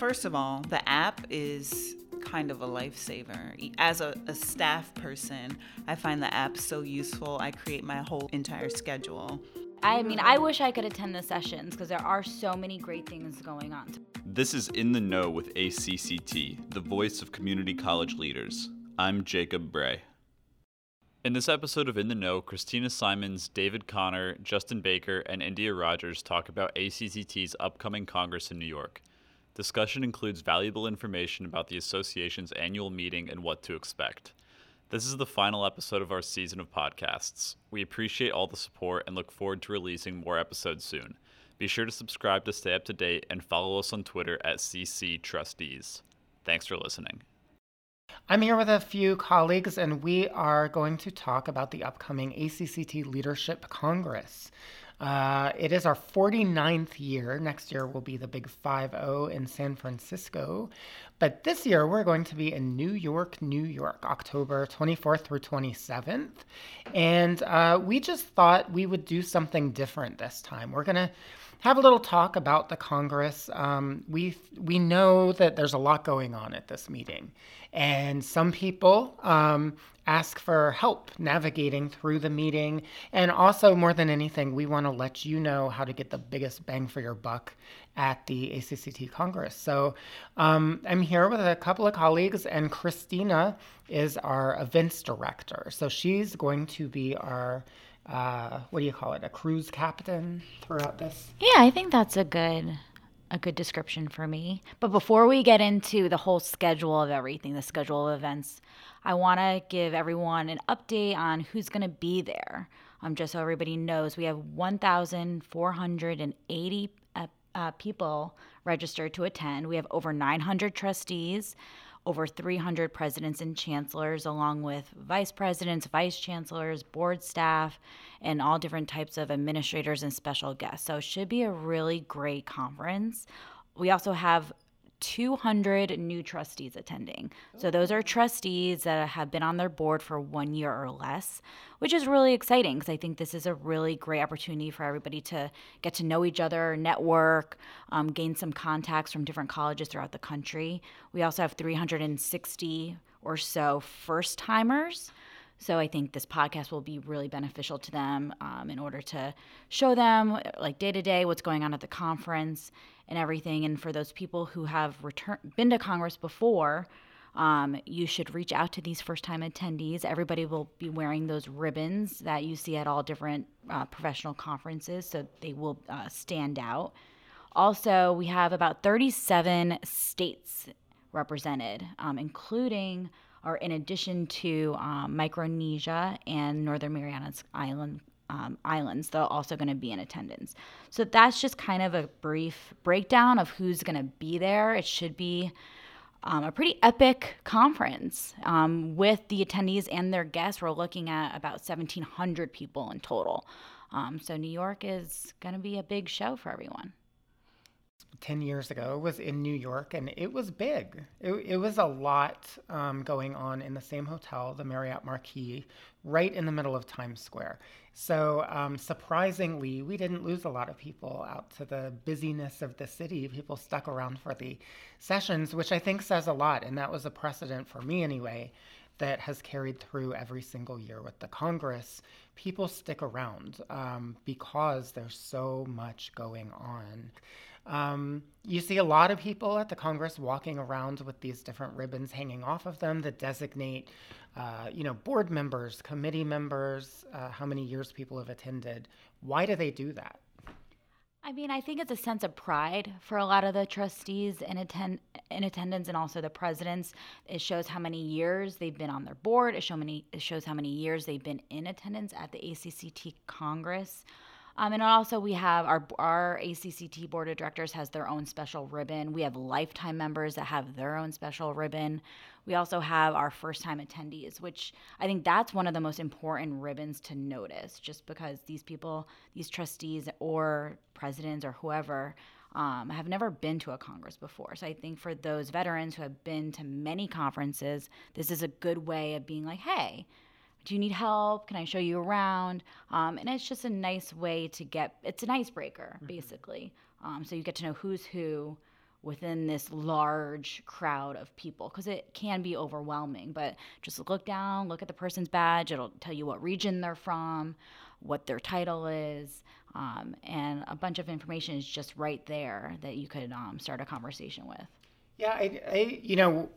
first of all, the app is kind of a lifesaver. As a, a, staff person, I find the app so useful. I create my whole entire schedule. I mean, I wish I could attend the sessions because there are so many great things going on. This is In the Know with ACCT, the voice of community college leaders. I'm Jacob Bray. In this episode of In the Know, Christina Simons, David Connor, Justin Baker, and Indya Rogers talk about ACCT's upcoming Congress in New York. Discussion includes valuable information about the association's annual meeting and what to expect. This is the final episode of our season of podcasts. We appreciate all the support and look forward to releasing more episodes soon. Be sure to subscribe to stay up to date and follow us on Twitter at CC Trustees. Thanks for listening. I'm here with a few colleagues, and we are going to talk about the upcoming ACCT Leadership Congress. Uh, it is our 49th year. Next year will be the big 5 0 in San Francisco. But this year we're going to be in New York, New York, October 24th through 27th. And uh, we just thought we would do something different this time. We're going to have a little talk about the Congress. Um, we we know that there's a lot going on at this meeting, and some people um, ask for help navigating through the meeting. And also, more than anything, we want to let you know how to get the biggest bang for your buck at the ACCT Congress. So um, I'm here with a couple of colleagues, and Christina is our events director. So she's going to be our uh, what do you call it? A cruise captain throughout this. Yeah, I think that's a good a good description for me. But before we get into the whole schedule of everything, the schedule of events, I want to give everyone an update on who's going to be there. Um, just so everybody knows, we have 1,480 uh, uh, people registered to attend. We have over 900 trustees over 300 presidents and chancellors, along with vice presidents, vice chancellors, board staff, and all different types of administrators and special guests. So it should be a really great conference. We also have 200 new trustees attending. So those are trustees that have been on their board for one year or less, which is really exciting because I think this is a really great opportunity for everybody to get to know each other, network, um, gain some contacts from different colleges throughout the country. We also have 360 or so first timers. So I think this podcast will be really beneficial to them um, in order to show them, like day to day, what's going on at the conference and everything. And for those people who have return- been to Congress before, um, you should reach out to these first time attendees. Everybody will be wearing those ribbons that you see at all different uh, professional conferences, so they will uh, stand out. Also, we have about 37 states represented, um, including or in addition to um, Micronesia and Northern Marianas Island um, islands, they're also going to be in attendance. So that's just kind of a brief breakdown of who's going to be there. It should be um, a pretty epic conference um, with the attendees and their guests. We're looking at about 1,700 people in total. Um, so New York is going to be a big show for everyone. 10 years ago was in New York, and it was big. It, it was a lot um, going on in the same hotel, the Marriott Marquis, right in the middle of Times Square. So, um, surprisingly, we didn't lose a lot of people out to the busyness of the city. People stuck around for the sessions, which I think says a lot. And that was a precedent for me, anyway, that has carried through every single year with the Congress. People stick around um, because there's so much going on. Um, you see a lot of people at the Congress walking around with these different ribbons hanging off of them that designate, uh, you know, board members, committee members, uh, how many years people have attended. Why do they do that? I mean, I think it's a sense of pride for a lot of the trustees in, attend- in attendance and also the presidents. It shows how many years they've been on their board. It, show many, it shows how many years they've been in attendance at the ACCT Congress. Um, and also, we have our our ACCT board of directors has their own special ribbon. We have lifetime members that have their own special ribbon. We also have our first time attendees, which I think that's one of the most important ribbons to notice, just because these people, these trustees or presidents or whoever, um, have never been to a Congress before. So I think for those veterans who have been to many conferences, this is a good way of being like, hey, do you need help? Can I show you around? Um, and it's just a nice way to get, it's an icebreaker, mm-hmm. basically. Um, so you get to know who's who, within this large crowd of people because it can be overwhelming. But just look down, look at the person's badge, it'll tell you what region they're from, what their title is. Um, and a bunch of information is just right there that you could um, start a conversation with. Yeah, I, I, you know,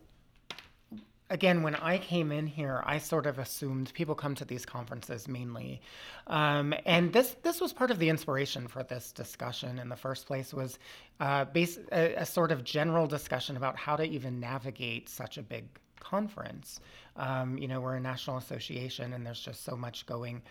again, when I came in here, I sort of assumed people come to these conferences mainly, um, and this this was part of the inspiration for this discussion in the first place was uh, base, a, a, sort of general discussion about how to even navigate such a big conference. Um, you know, we're a national association, and there's just so much going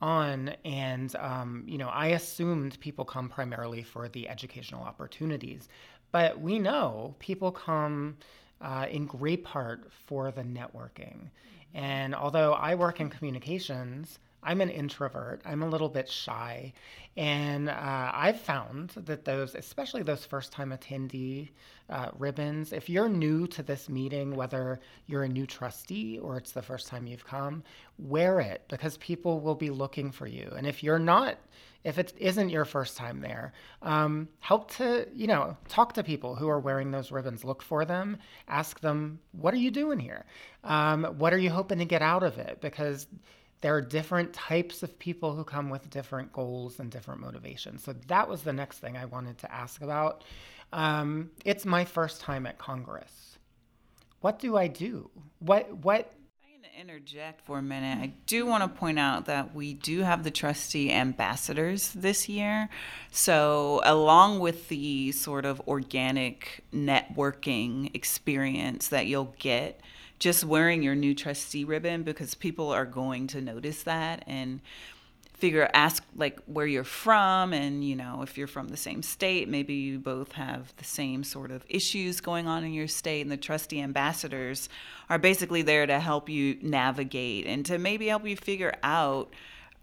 on. And um, you know i assumed people come primarily for the educational opportunities. But we know people come uh, in great part for the networking. And although I work in communications, I'm an introvert. I'm a little bit shy. And uh, I've found that those, especially those first time attendee uh, ribbons, if you're new to this meeting, whether you're a new trustee or it's the first time you've come, wear it because people will be looking for you. And if you're not, if it isn't your first time there, um, help to, you know, talk to people who are wearing those ribbons. Look for them. Ask them, what are you doing here? Um, what are you hoping to get out of it? Because there are different types of people who come with different goals and different motivations. So that was the next thing I wanted to ask about. Um, it's my first time at Congress. What do I do? What what interject for a minute. I do want to point out that we do have the trustee ambassadors this year. So, along with the sort of organic networking experience that you'll get just wearing your new trustee ribbon, because people are going to notice that and figure ask like where you're from and you know if you're from the same state maybe you both have the same sort of issues going on in your state and the trustee ambassadors are basically there to help you navigate and to maybe help you figure out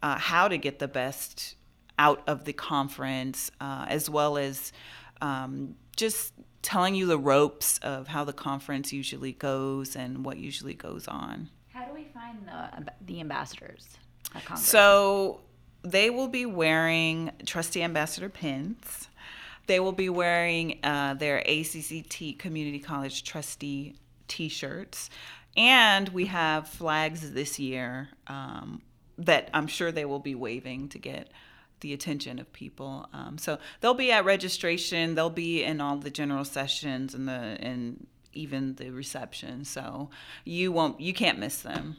uh, how to get the best out of the conference uh, as well as um, just telling you the ropes of how the conference usually goes and what usually goes on. How do we find the, the ambassadors so they will be wearing trustee ambassador pins. They will be wearing uh, their ACCT Community College trustee T-shirts, and we have flags this year um, that I'm sure they will be waving to get the attention of people. Um, so they'll be at registration. They'll be in all the general sessions and the and even the reception. So you won't you can't miss them.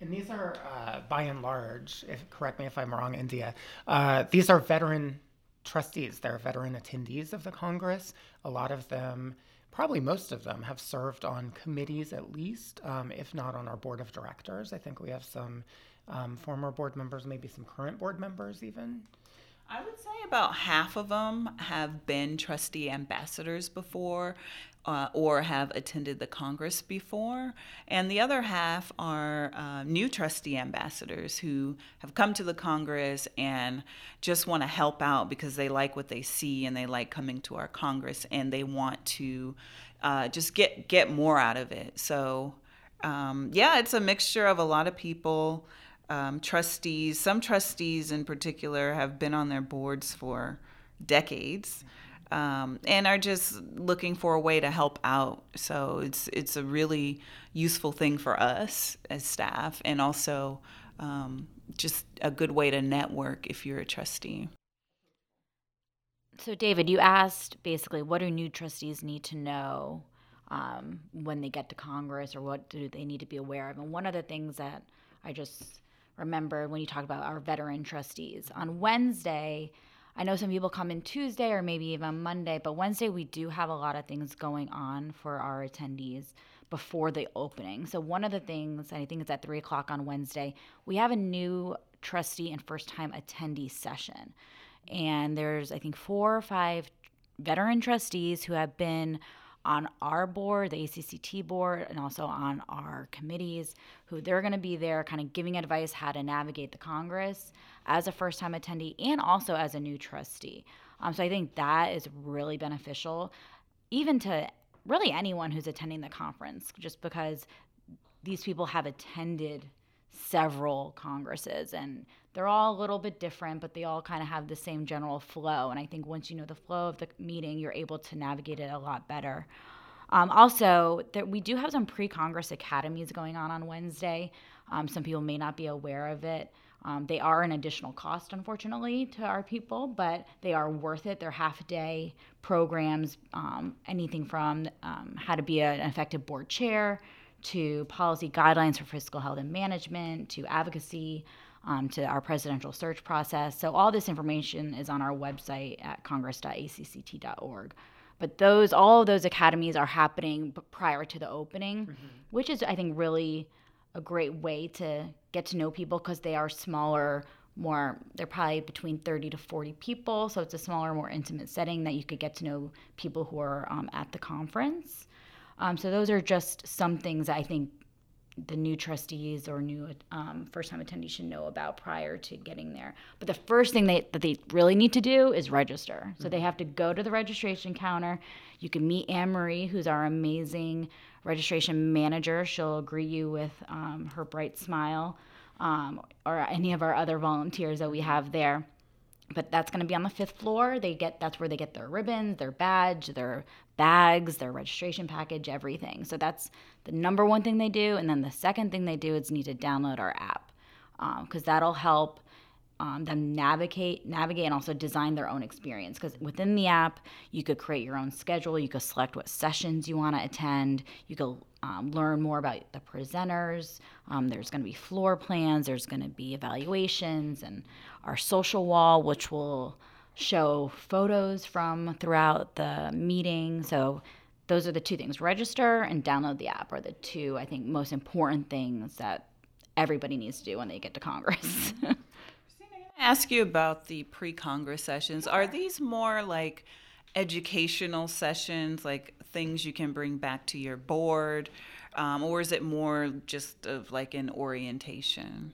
And these are, uh, by and large, if, correct me if I'm wrong, Indya, uh, these are veteran trustees. They're veteran attendees of the Congress. A lot of them, probably most of them, have served on committees at least, um, if not on our board of directors. I think we have some um, former board members, maybe some current board members even. I would say about half of them have been trustee ambassadors before uh, or have attended the Congress before. And the other half are uh, new trustee ambassadors who have come to the Congress and just want to help out because they like what they see and they like coming to our Congress and they want to uh, just get, get more out of it. So, um, yeah, it's a mixture of a lot of people um, trustees, some trustees in particular, have been on their boards for decades. Um, and are just looking for a way to help out. So it's it's a really useful thing for us as staff, and also um, just a good way to network if you're a trustee. So, David, you asked basically what do new trustees need to know um, when they get to Congress, or what do they need to be aware of? And one of the things that I just remember when you talk about our veteran trustees. On Wednesday, I know some people come in Tuesday or maybe even Monday, but Wednesday we do have a lot of things going on for our attendees before the opening. So one of the things, I think it's at three o'clock on Wednesday, we have a new trustee and first time attendee session. And there's, I think, four or five veteran trustees who have been on our board, the ACCT board, and also on our committees, who they're going to be there kind of giving advice how to navigate the Congress as a first time attendee and also as a new trustee. Um, so I think that is really beneficial, even to really anyone who's attending the conference, just because these people have attended several congresses and they're all a little bit different, but they all kind of have the same general flow. And I think once you know the flow of the meeting, you're able to navigate it a lot better. Um, also, we do have some pre Congress academies going on on Wednesday. Um, some people may not be aware of it. Um, they are an additional cost, unfortunately, to our people, but they are worth it. They're half day programs, um, anything from um, how to be an effective board chair to policy guidelines for fiscal health and management to advocacy. Um, to our presidential search process. So, all this information is on our website at congress.acct.org. But those, all of those academies are happening prior to the opening, mm-hmm. which is, I think, really a great way to get to know people because they are smaller more they're probably between 30 to 40 people so it's a smaller more intimate setting that you could get to know people who are um, at the conference um, so those are just some things i think the new trustees or new um, first time attendees should know about prior to getting there. But the first thing they, that they really need to do is register. So they mm-hmm. have to go to the registration counter. You can meet Anne Marie, who's our amazing registration manager. She'll greet you with um, her bright smile um, or any of our other volunteers that we have there but that's going to be on the fifth floor they get that's where they get their ribbons their badge their bags their registration package everything. So that's the number one thing they do. And then the second thing they do is need to download our app because um, that'll help um, them navigate navigate and also design their own experience. Because within the app you could create your own schedule. You could select what sessions you want to attend. You could um, learn more about the presenters. Um, there's going to be floor plans. There's going to be evaluations and our social wall which will show photos from throughout the meeting so those are the two things register and download the app are the two i think most important things that everybody needs to do when they get to congress ask you about the pre-Congress sessions. Are these more like educational sessions, like things you can bring back to your board, um, or is it more just of like an orientation?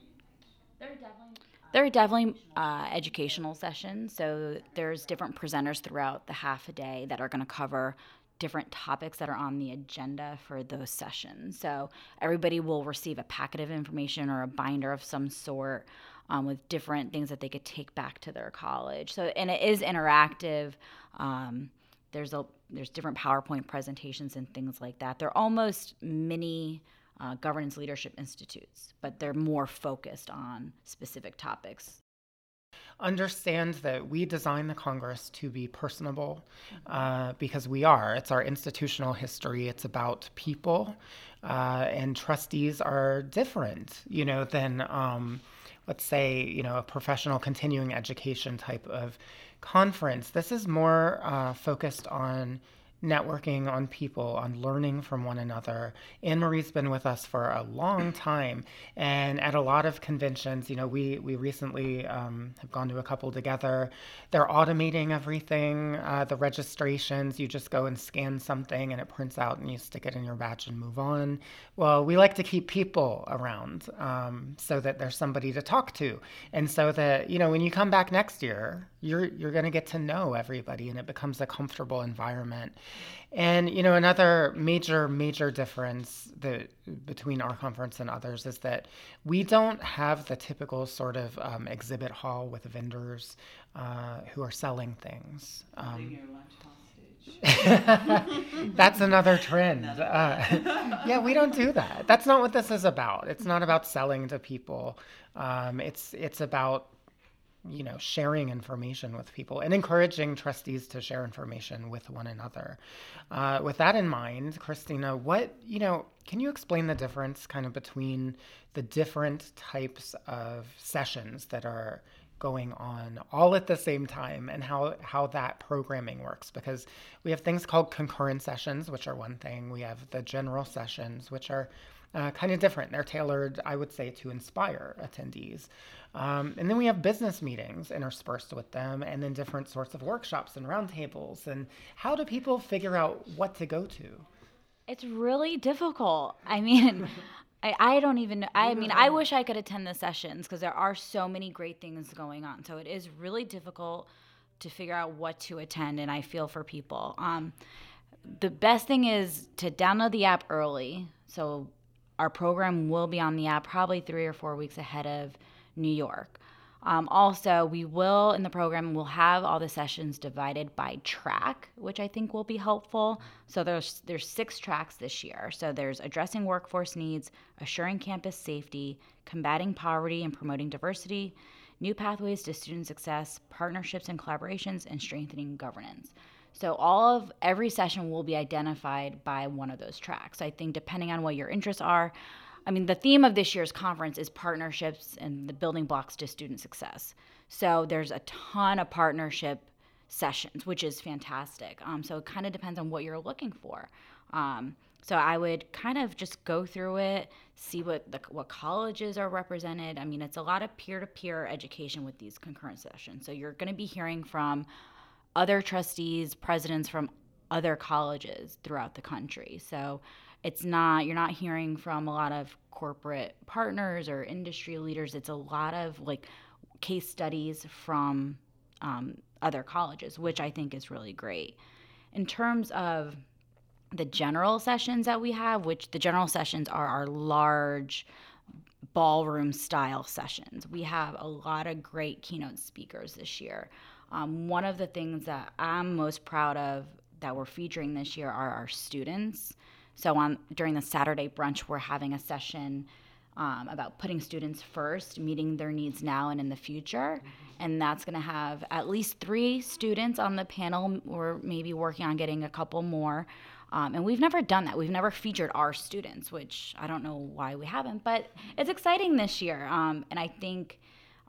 They're definitely. There are definitely uh, educational sessions. So there's different presenters throughout the half a day that are going to cover different topics that are on the agenda for those sessions. So everybody will receive a packet of information or a binder of some sort um, with different things that they could take back to their college. So, and it is interactive. Um, there's a there's different PowerPoint presentations and things like that. They're almost mini uh, governance leadership institutes, but they're more focused on specific topics. Understand that we design the Congress to be personable uh, because we are. It's our institutional history. It's about people, uh, and trustees are different, you know, than. Um, let's say, you know, a professional continuing education type of conference. This is more uh, focused on networking on people, on learning from one another. Anne Marie's been with us for a long time, and at a lot of conventions, you know, we we recently um, have gone to a couple together. They're automating everything, uh, the registrations. You just go and scan something, and it prints out, and you stick it in your badge and move on. Well, we like to keep people around um, so that there's somebody to talk to, and so that you know when you come back next year, you're you're going to get to know everybody, and it becomes a comfortable environment. And you know, another major, major difference that between our conference and others is that we don't have the typical sort of um, exhibit hall with vendors uh, who are selling things. Um, That's another trend. Uh, yeah, we don't do that. That's not what this is about. It's not about selling to people. Um, it's it's about you know, sharing information with people and encouraging trustees to share information with one another. Uh, with that in mind, Christina, what, you know, can you explain the difference kind of between the different types of sessions that are going on all at the same time and how how that programming works because we have things called concurrent sessions which are one thing we have the general sessions which are uh, kind of different. They're tailored, I would say, to inspire attendees. Um, and then we have business meetings interspersed with them, and then different sorts of workshops and roundtables. And how do people figure out what to go to? It's really difficult. I mean, I, I don't even know. I mean I wish I could attend the sessions because there are so many great things going on. So it is really difficult to figure out what to attend, and I feel for people. Um, the best thing is to download the app early. So our program will be on the app probably three or four weeks ahead of New York. Um, also, we will in the program we'll have all the sessions divided by track, which I think will be helpful. So there's there's six tracks this year. So there's addressing workforce needs, assuring campus safety, combating poverty and promoting diversity, new pathways to student success, partnerships and collaborations, and strengthening governance. So all of every session will be identified by one of those tracks. I think depending on what your interests are, I mean, the theme of this year's conference is partnerships and the building blocks to student success. So there's a ton of partnership sessions, which is fantastic. Um, so it kind of depends on what you're looking for. Um, so I would kind of just go through it, see what the, what colleges are represented. I mean, it's a lot of peer-to-peer education with these concurrent sessions. So you're going to be hearing from other trustees, presidents from other colleges throughout the country. So it's not you're not hearing from a lot of corporate partners or industry leaders. It's a lot of like case studies from um, other colleges which i think is really great. In terms of the general sessions that we have which the general sessions are our large ballroom style sessions we have a lot of great keynote speakers this year. Um, one of the things that i'm most proud of that we're featuring this year are our students so on during the Saturday brunch, we're having a session um, about putting students first, meeting their needs now and in the future. And that's going to have at least three students on the panel. We're maybe working on getting a couple more. Um, and we've never done that. We've never featured our students, which I don't know why we haven't, but it's exciting this year. Um, and I think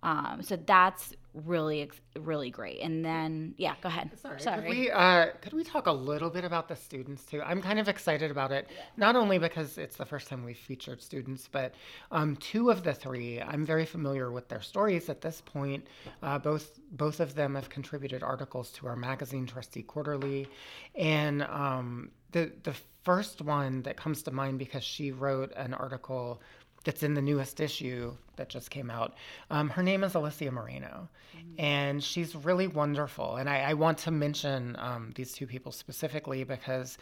um, so that's really really great. And then yeah go ahead. Sorry, sorry. Could, we, uh, could we talk a little bit about the students too? I'm kind of excited about it not only because it's the first time we've featured students but um, two of the three i'm very familiar with their stories at this point. Uh, both both of them have contributed articles to our magazine trustee quarterly. And um, the the first one that comes to mind because she wrote an article that's in the newest issue that just came out. Um, her name is Alicia Moreno, mm-hmm. and she's really wonderful. And I, I want to mention um, these two people specifically because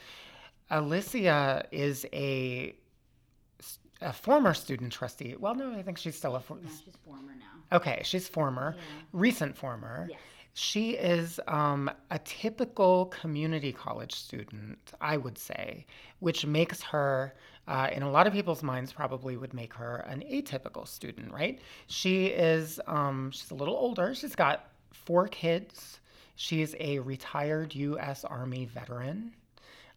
Alicia is a a former student trustee. Well, no, I think she's still a. For- no, she's former now. Okay, she's former, yeah. recent former. Yes. She is um, a typical community college student, I would say, which makes her, uh, in a lot of people's minds, probably would make her an atypical student, right? She is, um, she's a little older. She's got four kids. She's a retired U.S. Army veteran.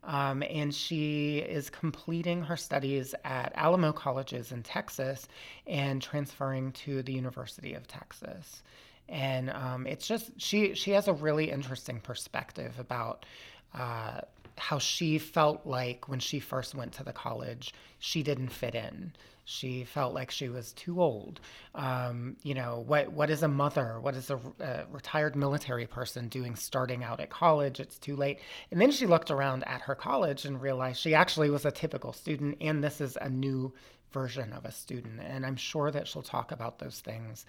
Um, and she is completing her studies at Alamo Colleges in Texas and transferring to the University of Texas and um, it's just she she has a really interesting perspective about uh, how she felt like when she first went to the college she didn't fit in. She felt like she was too old. Um, you know what what is a mother? What is a, a, retired military person doing starting out at college? It's too late. And then she looked around at her college and realized she actually was a typical student and this is a new version of a student. And I'm sure that she'll talk about those things.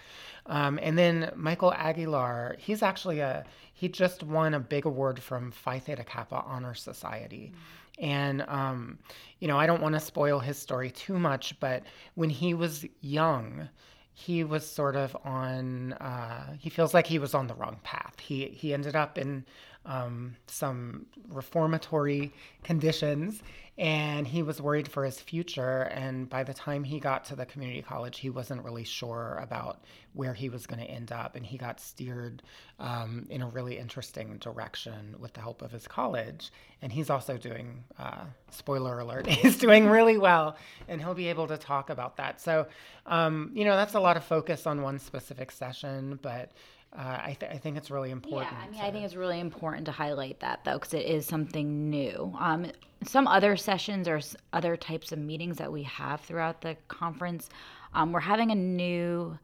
Um, and then Michael Aguilar, he's actually a, he just won a big award from Phi Theta Kappa Honor Society. Mm-hmm. And, um, you know, I don't want to spoil his story too much, but when he was young, he was sort of on, uh, he feels like he was on the wrong path. He, he ended up in um, some reformatory conditions and he was worried for his future. And by the time he got to the community college he wasn't really sure about where he was going to end up. And he got steered um, in a really interesting direction with the help of his college. And he's also doing uh, spoiler alert he's doing really well and he'll be able to talk about that. So um, you know that's a lot of focus on one specific session but uh, I, th- I, think it's really important. Yeah, I mean, to... I think it's really important to highlight that though, because it is something new. Um, some other sessions or other types of meetings that we have throughout the conference, um, we're having a new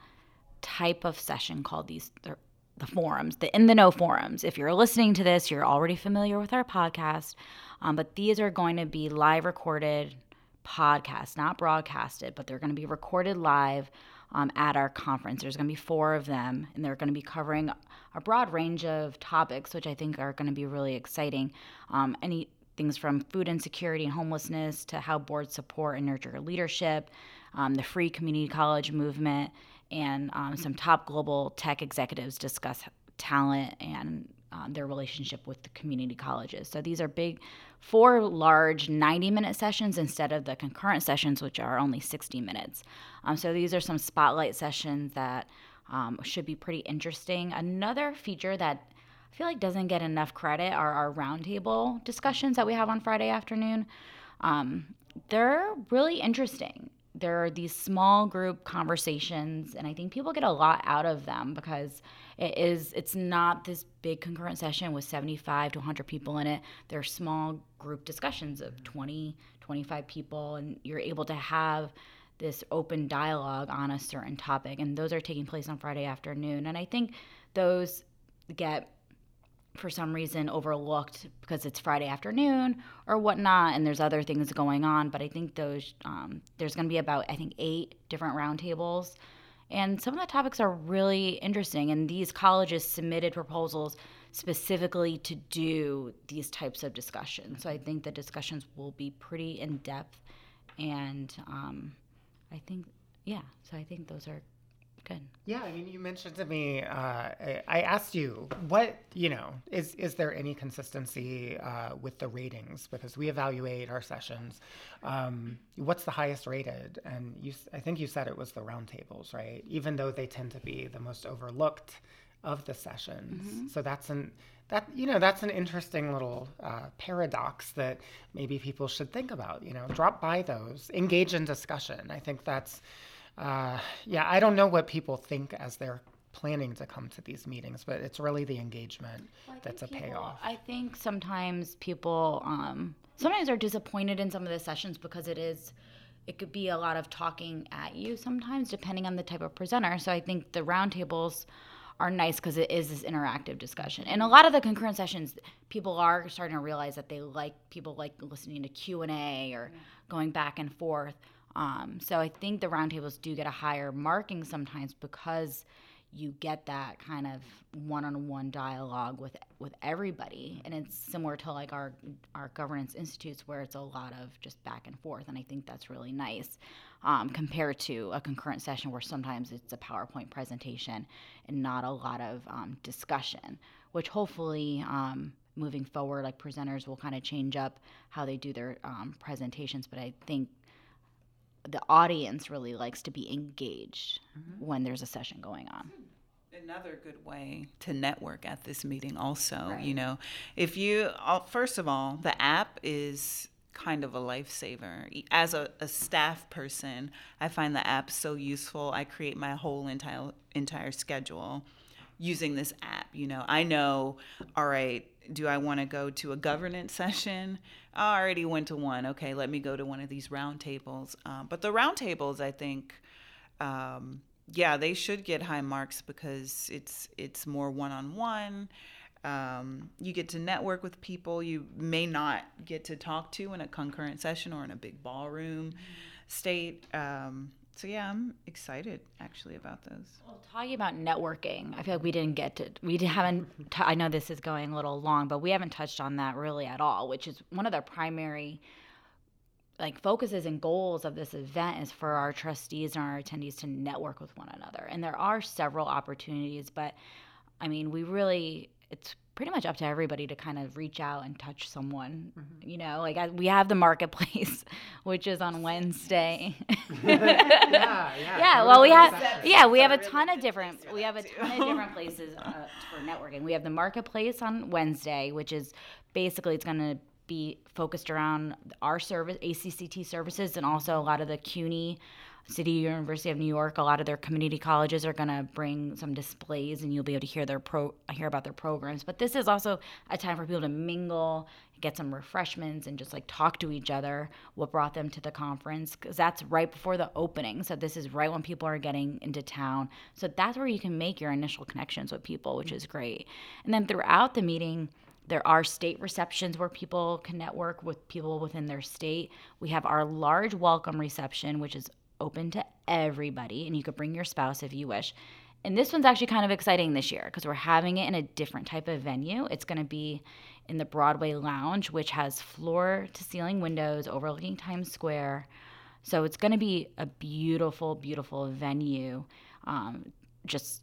type of session called these the, the forums, the in the know forums. If you're listening to this, you're already familiar with our podcast, um, but these are going to be live recorded podcasts, not broadcasted, but they're going to be recorded live um, at our conference. There's going to be four of them, and they're going to be covering a broad range of topics, which I think are going to be really exciting. Um, any things from food insecurity and homelessness to how boards support and nurture leadership, um, the free community college movement, and um, some top global tech executives discuss talent and um, their relationship with the community colleges. So these are big, four large 90 minute sessions instead of the concurrent sessions, which are only 60 minutes. Um, so these are some spotlight sessions that um, should be pretty interesting. Another feature that I feel like doesn't get enough credit are our roundtable discussions that we have on Friday afternoon. Um, they're really interesting. There are these small group conversations, and I think people get a lot out of them because it is it's not this big concurrent session with 75 to 100 people in it. They're small group discussions of 20, 25 people, and you're able to have this open dialogue on a certain topic, and those are taking place on Friday afternoon. And I think those get for some reason overlooked because it's Friday afternoon or whatnot, and there's other things going on. But I think those um, there's going to be about I think eight different roundtables, and some of the topics are really interesting. And these colleges submitted proposals specifically to do these types of discussions. So I think the discussions will be pretty in depth, and um, I think yeah. So I think those are good. Yeah, I mean, you mentioned to me. Uh, I asked you what you know is is there any consistency uh, with the ratings because we evaluate our sessions. Um, what's the highest rated? And you, I think you said it was the roundtables, right? Even though they tend to be the most overlooked of the sessions. Mm-hmm. So that's an that you know that's an interesting little uh, paradox that maybe people should think about. You know, drop by those, engage in discussion. I think that's uh, yeah, I don't know what people think as they're planning to come to these meetings, but it's really the engagement well, that's a people, payoff. I think sometimes people um, sometimes are disappointed in some of the sessions because it is it could be a lot of talking at you sometimes depending on the type of presenter. So I think the roundtables are nice because it is this interactive discussion. And a lot of the concurrent sessions, people are starting to realize that they like people like listening to Q and A or going back and forth. Um, so I think the roundtables do get a higher marking sometimes because you get that kind of one-on-one dialogue with with everybody. And it's similar to like our our governance institutes where it's a lot of just back and forth and i think that's really nice um, compared to a concurrent session where sometimes it's a powerpoint presentation and not a lot of um, discussion which hopefully um, moving forward like presenters will kind of change up how they do their um, presentations. But i think the audience really likes to be engaged mm-hmm. when there's a session going on another good way to network at this meeting also right. you know if you uh, first of all the app is kind of a lifesaver as a, a staff person i find the app so useful i create my whole entire entire schedule using this app you know i know all right do I want to go to a governance session? I already went to one. Okay, let me go to one of these roundtables. Um, but the roundtables, I think, um, yeah, they should get high marks because it's it's more one on one. You get to network with people you may not get to talk to in a concurrent session or in a big ballroom state. Um, so yeah, I'm excited actually about those. Well, talking about networking, I feel like we didn't get to we haven't. T- I know this is going a little long, but we haven't touched on that really at all, which is one of the primary like focuses and goals of this event is for our trustees and our attendees to network with one another. And there are several opportunities, but I mean, we really it's pretty much up to everybody to kind of reach out and touch someone. Mm-hmm. You know, like I, we have the marketplace, which is on Wednesday. yeah, yeah. yeah well, we have yeah we have a ton of different we have a ton of different places uh, for networking. We have the marketplace on Wednesday, which is basically it's going to be focused around our service ACCT services and also a lot of the CUNY City University of New York, a lot of their community colleges are going to bring some displays, and you'll be able to hear their pro hear about their programs. But this is also a time for people to mingle, get some refreshments, and just like talk to each other. What brought them to the conference? Because that's right before the opening. So this is right when people are getting into town. So that's where you can make your initial connections with people, which is great. And then throughout the meeting. There are state receptions where people can network with people within their state. We have our large welcome reception, which is open to everybody, and you could bring your spouse if you wish. and this one's actually kind of exciting this year because we're having it in a different type of venue. It's going to be in the Broadway Lounge, which has floor to ceiling windows overlooking Times Square. So it's going to be a beautiful, beautiful venue. Um, just,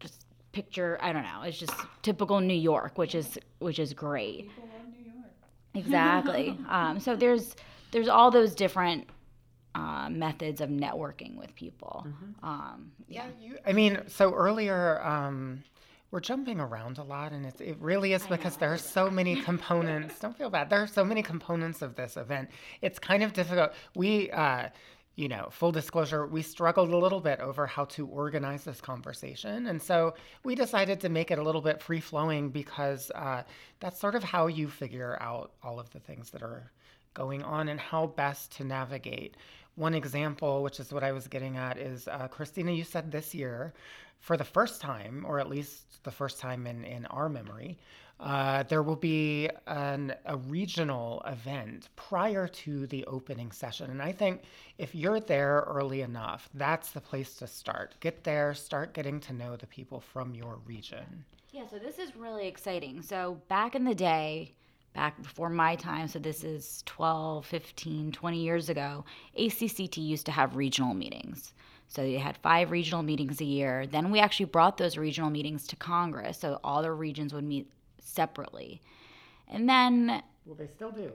just picture. I don't know. It's just typical New York, which is which is great. Exactly. um, so there's there's all those different uh, methods of networking with people. Um, yeah. You, I mean, so earlier, um, we're jumping around a lot, and it's, it really is because there are so many components. Don't feel bad. There are so many components of this event. It's kind of difficult. We, uh, you know, full disclosure, we struggled a little bit over how to organize this conversation. And so we decided to make it a little bit free flowing because uh, that's sort of how you figure out all of the things that are going on and how best to navigate. One example, which is what I was getting at, is uh, Christina, you said this year, for the first time, or at least the first time in, in our memory, uh, there will be an, a regional event prior to the opening session. And I think if you're there early enough, that's the place to start. Get there, start getting to know the people from your region. Yeah, so this is really exciting. So back in the day, back before my time, so this is 12, 15, 20 years ago, ACCT used to have regional meetings. So they had five regional meetings a year. Then we actually brought those regional meetings to Congress, so all the regions would meet separately. And then Well, they still do.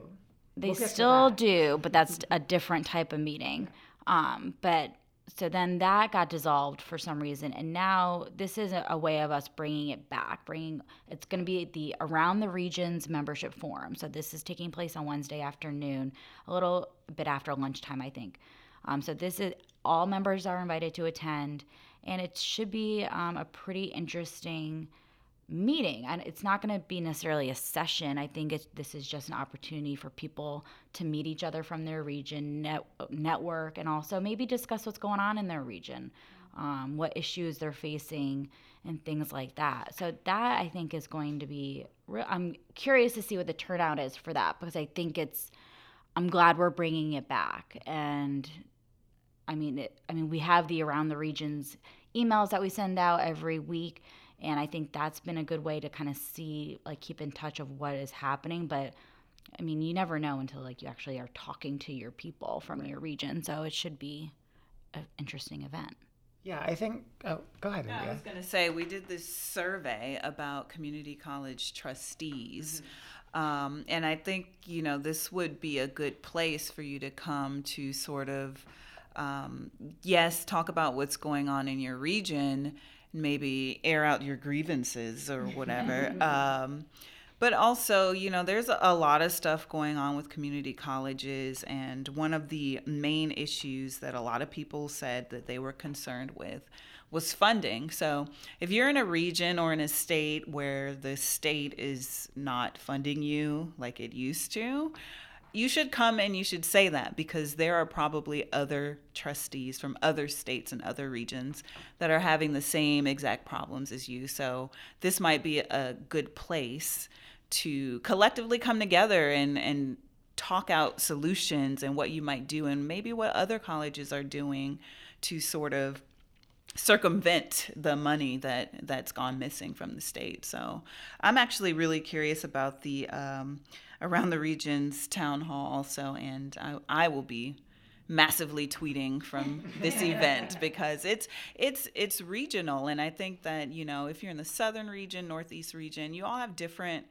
they We'll still do, but that's a different type of meeting. Um, but so then that got dissolved for some reason, and now this is a, way of us bringing it back. Bringing it's going to be the around the regions membership forum. So this is taking place on Wednesday afternoon, a little bit after lunchtime, I think. Um, so this is all members are invited to attend, and it should be um, a pretty interesting meeting and it's not going to be necessarily a session. I think this is just an opportunity for people to meet each other from their region net, network and also maybe discuss what's going on in their region um, what issues they're facing and things like that. So that i think is going to be re- i'm curious to see what the turnout is for that because i think it's i'm glad we're bringing it back. And I mean, it, I mean, we have the around the regions emails that we send out every week, and I think that's been a good way to kind of see, like, keep in touch of what is happening. But I mean, you never know until like you actually are talking to your people from your region. So it should be an interesting event. Yeah, I think. Oh, go ahead, I was going to say, we did this survey about community college trustees. Um, and I think, you know, this would be a good place for you to come to sort of, um, yes, talk about what's going on in your region, maybe air out your grievances or whatever. um, but also, you know, there's a, a lot of stuff going on with community colleges. And one of the main issues that a lot of people said that they were concerned with was funding. So if you're in a region or in a state where the state is not funding you like it used to, you should come and you should say that because there are probably other trustees from other states and other regions that are having the same exact problems as you. So this might be a good place to collectively come together and and talk out solutions and what you might do and maybe what other colleges are doing to sort of circumvent the money that that's gone missing from the state. So I'm actually really curious about the um, around the regions town hall also, and I, I will be massively tweeting from this event because it's it's it's regional. And I think that you know if you're in the southern region northeast region you all have different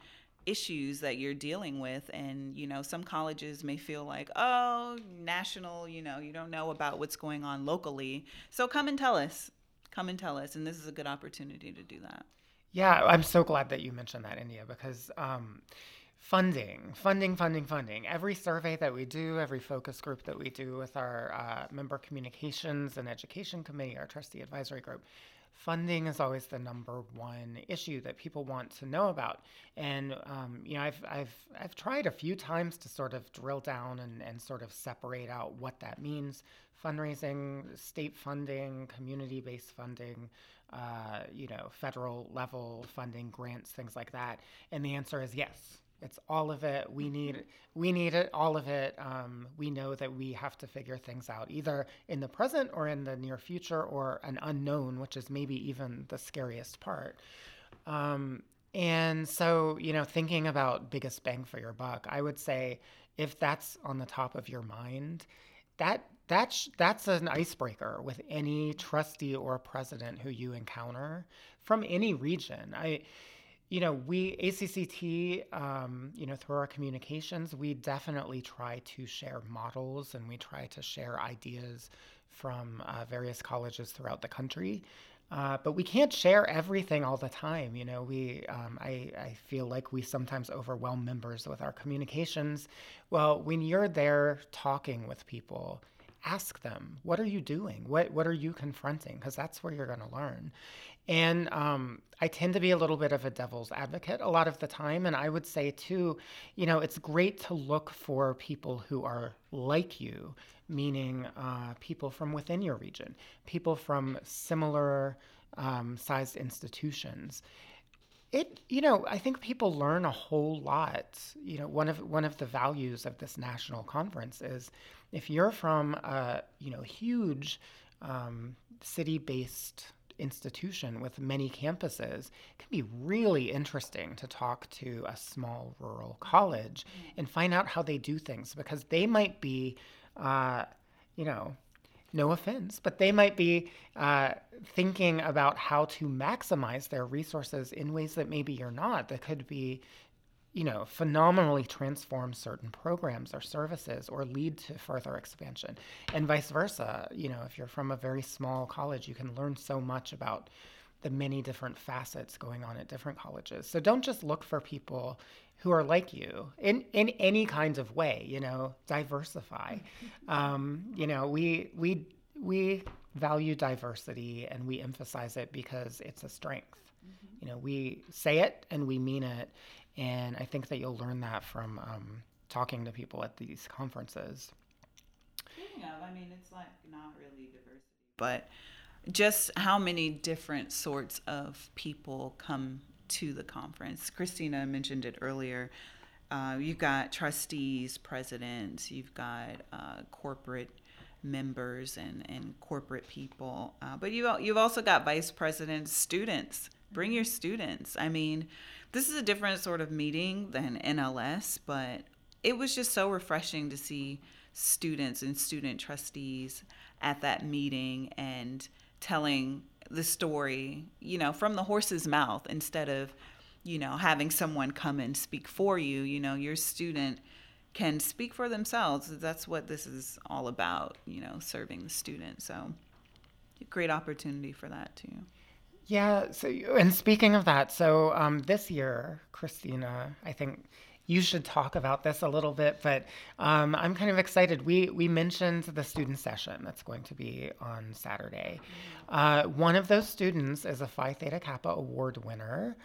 issues that you're dealing with. And you know some colleges may feel like oh national you know you don't know about what's going on locally. So come and tell us. Come and tell us. And this is a good opportunity to do that. Yeah, I'm so glad that you mentioned that, Indya, because um, funding, funding, funding, funding. Every survey that we do, every focus group that we do with our uh, member communications and education committee, our trustee advisory group, funding is always the number one issue that people want to know about. And um, you know, I've I've I've tried a few times to sort of drill down and, and sort of separate out what that means. Fundraising, state funding, community-based funding, uh, you know, federal level funding, grants, things like that. And the answer is yes. It's all of it. We need we need it all of it. Um, we know that we have to figure things out either in the present or in the near future or an unknown, which is maybe even the scariest part. Um, and so, you know, thinking about biggest bang for your buck, I would say if that's on the top of your mind, that that's that's an icebreaker with any trustee or president who you encounter from any region. I you know, we ACCT, um, you know, through our communications, we definitely try to share models and we try to share ideas from uh, various colleges throughout the country. Uh, but we can't share everything all the time. You know, we um, I, I feel like we sometimes overwhelm members with our communications. Well, when you're there talking with people, ask them, what are you doing? What what are you confronting? Because that's where you're going to learn. And um, I tend to be a little bit of a devil's advocate a lot of the time. And I would say, too, you know, it's great to look for people who are like you, meaning uh, people from within your region, people from similar um, sized institutions. It, you know, I think people learn a whole lot. You know, one of one of the values of this national conference is if you're from a, you know, huge um, city-based institution with many campuses, it can be really interesting to talk to a small rural college and find out how they do things because they might be, uh, you know, no offense, but they might be uh, thinking about how to maximize their resources in ways that maybe you're not. That could be you know, phenomenally transform certain programs or services or lead to further expansion. And vice versa. You know, if you're from a very small college, you can learn so much about the many different facets going on at different colleges. So don't just look for people who are like you in, in any kind of way, you know, diversify. Um, you know, we, we, we value diversity and we emphasize it because it's a strength. Mm-hmm. You know, we say it and we mean it. And I think that you'll learn that from um, talking to people at these conferences. Speaking of, I mean, it's like not really diversity, but just how many different sorts of people come to the conference. Christina mentioned it earlier. Uh, you've got trustees, presidents, you've got uh, corporate members and, and corporate people, uh, but you, you've also got vice presidents, students. Bring your students. I mean, this is a different sort of meeting than NLS, but it was just so refreshing to see students and student trustees at that meeting and telling the story, you know, from the horse's mouth instead of, you know, having someone come and speak for you. You know, your student can speak for themselves. That's what this is all about, you know, serving the student. So, great opportunity for that too. Yeah. So, and speaking of that, so um, this year, Christina, I think you should talk about this a little bit, but um, I'm kind of excited. We we mentioned the student session that's going to be on Saturday. Uh, one of those students is a Phi Theta Kappa award winner.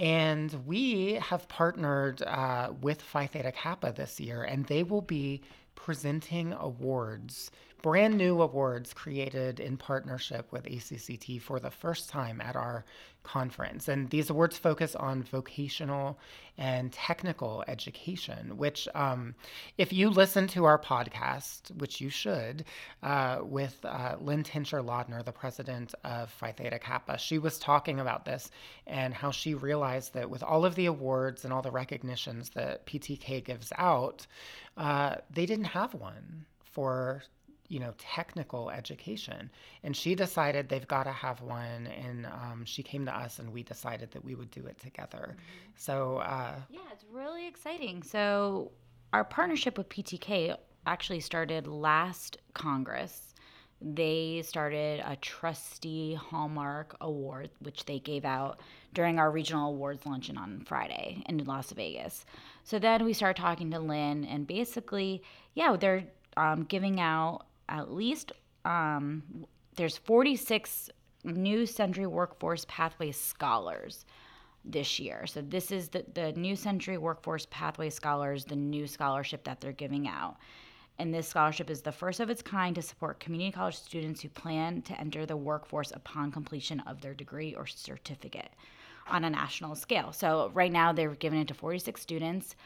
And we have partnered uh, with Phi Theta Kappa this year, and they will be presenting awards brand new awards created in partnership with ACCT for the first time at our conference. And these awards focus on vocational and technical education, which, um, if you listen to our podcast, which you should, uh, with uh, Lynn Tincher Ladner, the president of Phi Theta Kappa, she was talking about this and how she realized that with all of the awards and all the recognitions that PTK gives out, uh, they didn't have one for you know, technical education. And she decided they've got to have one. And um, she came to us and we decided that we would do it together. Mm-hmm. So, uh, yeah, it's really exciting. So, our partnership with PTK actually started last Congress. They started a trustee hallmark award, which they gave out during our regional awards luncheon on Friday in Las Vegas. So then we started talking to Lynn, and basically, yeah, they're um, giving out at least um, there's 46 new century workforce pathway scholars this year. So this is the, the New Century Workforce Pathway Scholars, the new scholarship that they're giving out. And this scholarship is the first of its kind to support community college students who plan to enter the workforce upon completion of their degree or certificate. on a national scale. So right now they're giving it to 46 students.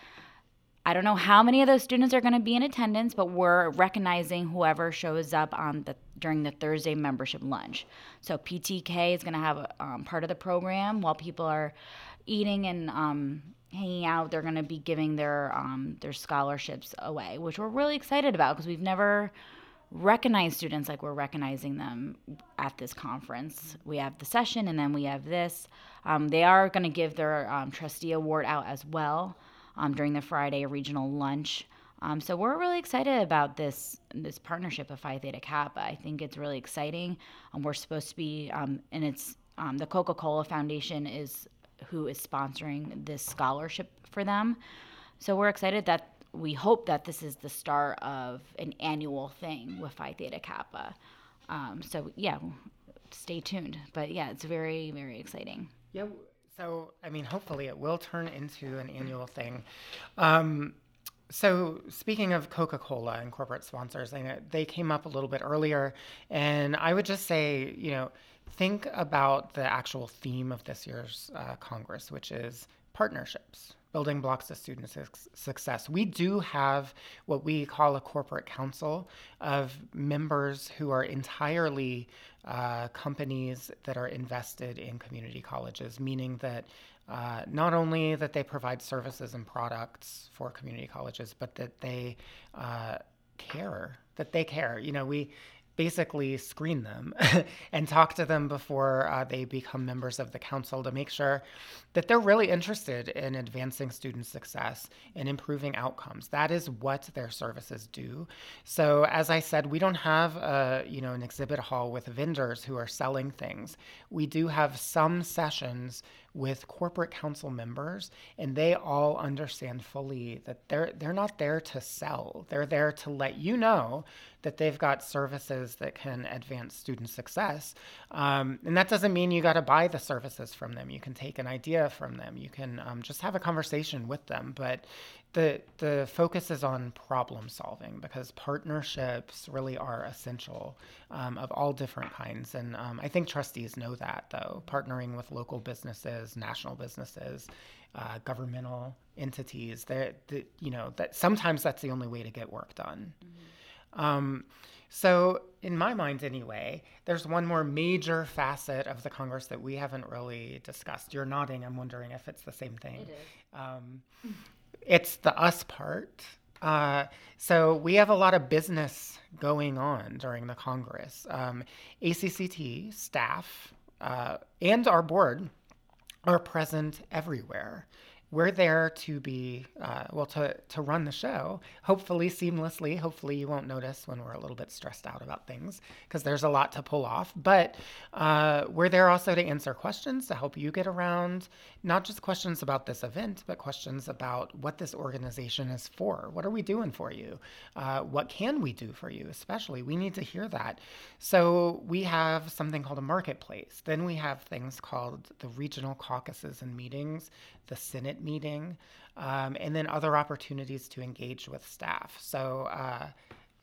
I don't know how many of those students are going to be in attendance, but we're recognizing whoever shows up on the during the Thursday membership lunch. So PTK is going to have a, um, part of the program while people are eating and um, hanging out. They're going to be giving their um, their scholarships away, which we're really excited about because we've never recognized students like we're recognizing them at this conference. We have the session and then we have this. Um, they are going to give their um, trustee award out as well um, during the Friday regional lunch. Um, so we're really excited about this this partnership of Phi Theta Kappa. I think it's really exciting. Um, we're supposed to be, um, and it's um, the Coca Cola Foundation is who is sponsoring this scholarship for them. So we're excited that we hope that this is the start of an annual thing with Phi Theta Kappa. Um, so yeah, stay tuned. But yeah, it's very very exciting. Yeah, so, I mean, hopefully it will turn into an annual thing. Um, so, speaking of Coca Cola and corporate sponsors, I know they came up a little bit earlier. And I would just say, you know, think about the actual theme of this year's uh, Congress, which is partnerships, building blocks of student su- success. We do have what we call a corporate council of members who are entirely uh, companies that are invested in community colleges, meaning that uh, not only that they provide services and products for community colleges, but that they uh, care, that they care. You know, we basically screen them and talk to them before uh, they become members of the council to make sure that they're really interested in advancing student success and improving outcomes. That is what their services do. So, as I said, we don't have a, you know an exhibit hall with vendors who are selling things. We do have some sessions with corporate council members and they all understand fully that they're they're not there to sell. They're there to let you know that they've got services that can advance student success. Um, and that doesn't mean you got to buy the services from them. You can take an idea from them. You can um, just have a conversation with them. But the the focus is on problem solving because partnerships really are essential um, of all different kinds. And um, i think trustees know that though. Partnering with local businesses national businesses uh, governmental entities that you know that sometimes that's the only way to get work done. Mm-hmm. um, so in my mind anyway there's one more major facet of the congress that we haven't really discussed. You're nodding. I'm wondering if it's the same thing. It is. It's the us part. Uh, so we have a lot of business going on during the Congress. Um, ACCT staff uh, and our board are present everywhere we're there to be uh, well to to run the show hopefully seamlessly. Hopefully you won't notice when we're a little bit stressed out about things because there's a lot to pull off. But uh, we're there also to answer questions to help you get around not just questions about this event but questions about what this organization is for. What are we doing for you? Uh, what can we do for you especially? We need to hear that. So we have something called a marketplace. Then we have things called the regional caucuses and meetings the Senate meeting, um, and then other opportunities to engage with staff. So, uh,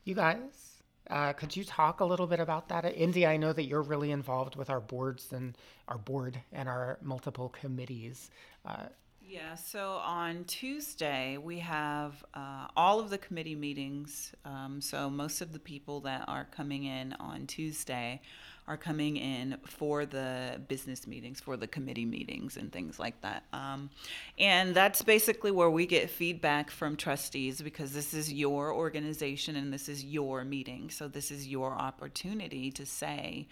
you guys, uh, could you talk a little bit about that? Indy, I know that you're really involved with our boards and our board and our multiple committees. Uh, yeah, so on Tuesday, we have uh, all of the committee meetings. Um, so most of the people that are coming in on Tuesday are coming in for the business meetings, for the committee meetings, and things like that. Um, and that's basically where we get feedback from trustees because this is your organization and this is your meeting. So this is your opportunity to say,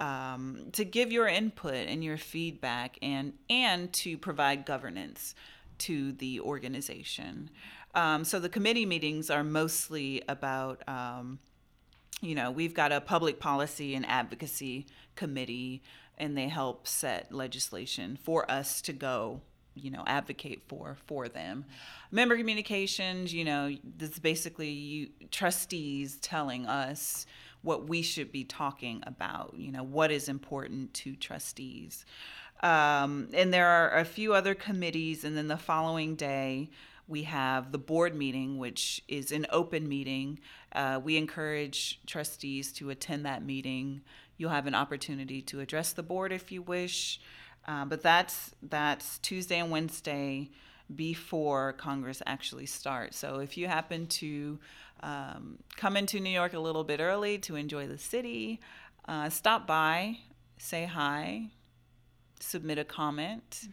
um, to give your input and your feedback and and to provide governance to the organization. Um, so the committee meetings are mostly about um, you know, we've got a public policy and advocacy committee, and they help set legislation for us to go, you know, advocate for for them. Member communications, you know, this is basically you trustees telling us what we should be talking about. You know, what is important to trustees. Um, and there are a few other committees, and then the following day we have the board meeting, which is an open meeting. Uh, we encourage trustees to attend that meeting. You'll have an opportunity to address the board if you wish. Uh, but that's that's Tuesday and Wednesday before Congress actually starts. So if you happen to um, come into New York a little bit early to enjoy the city, uh, stop by, say hi, submit a comment.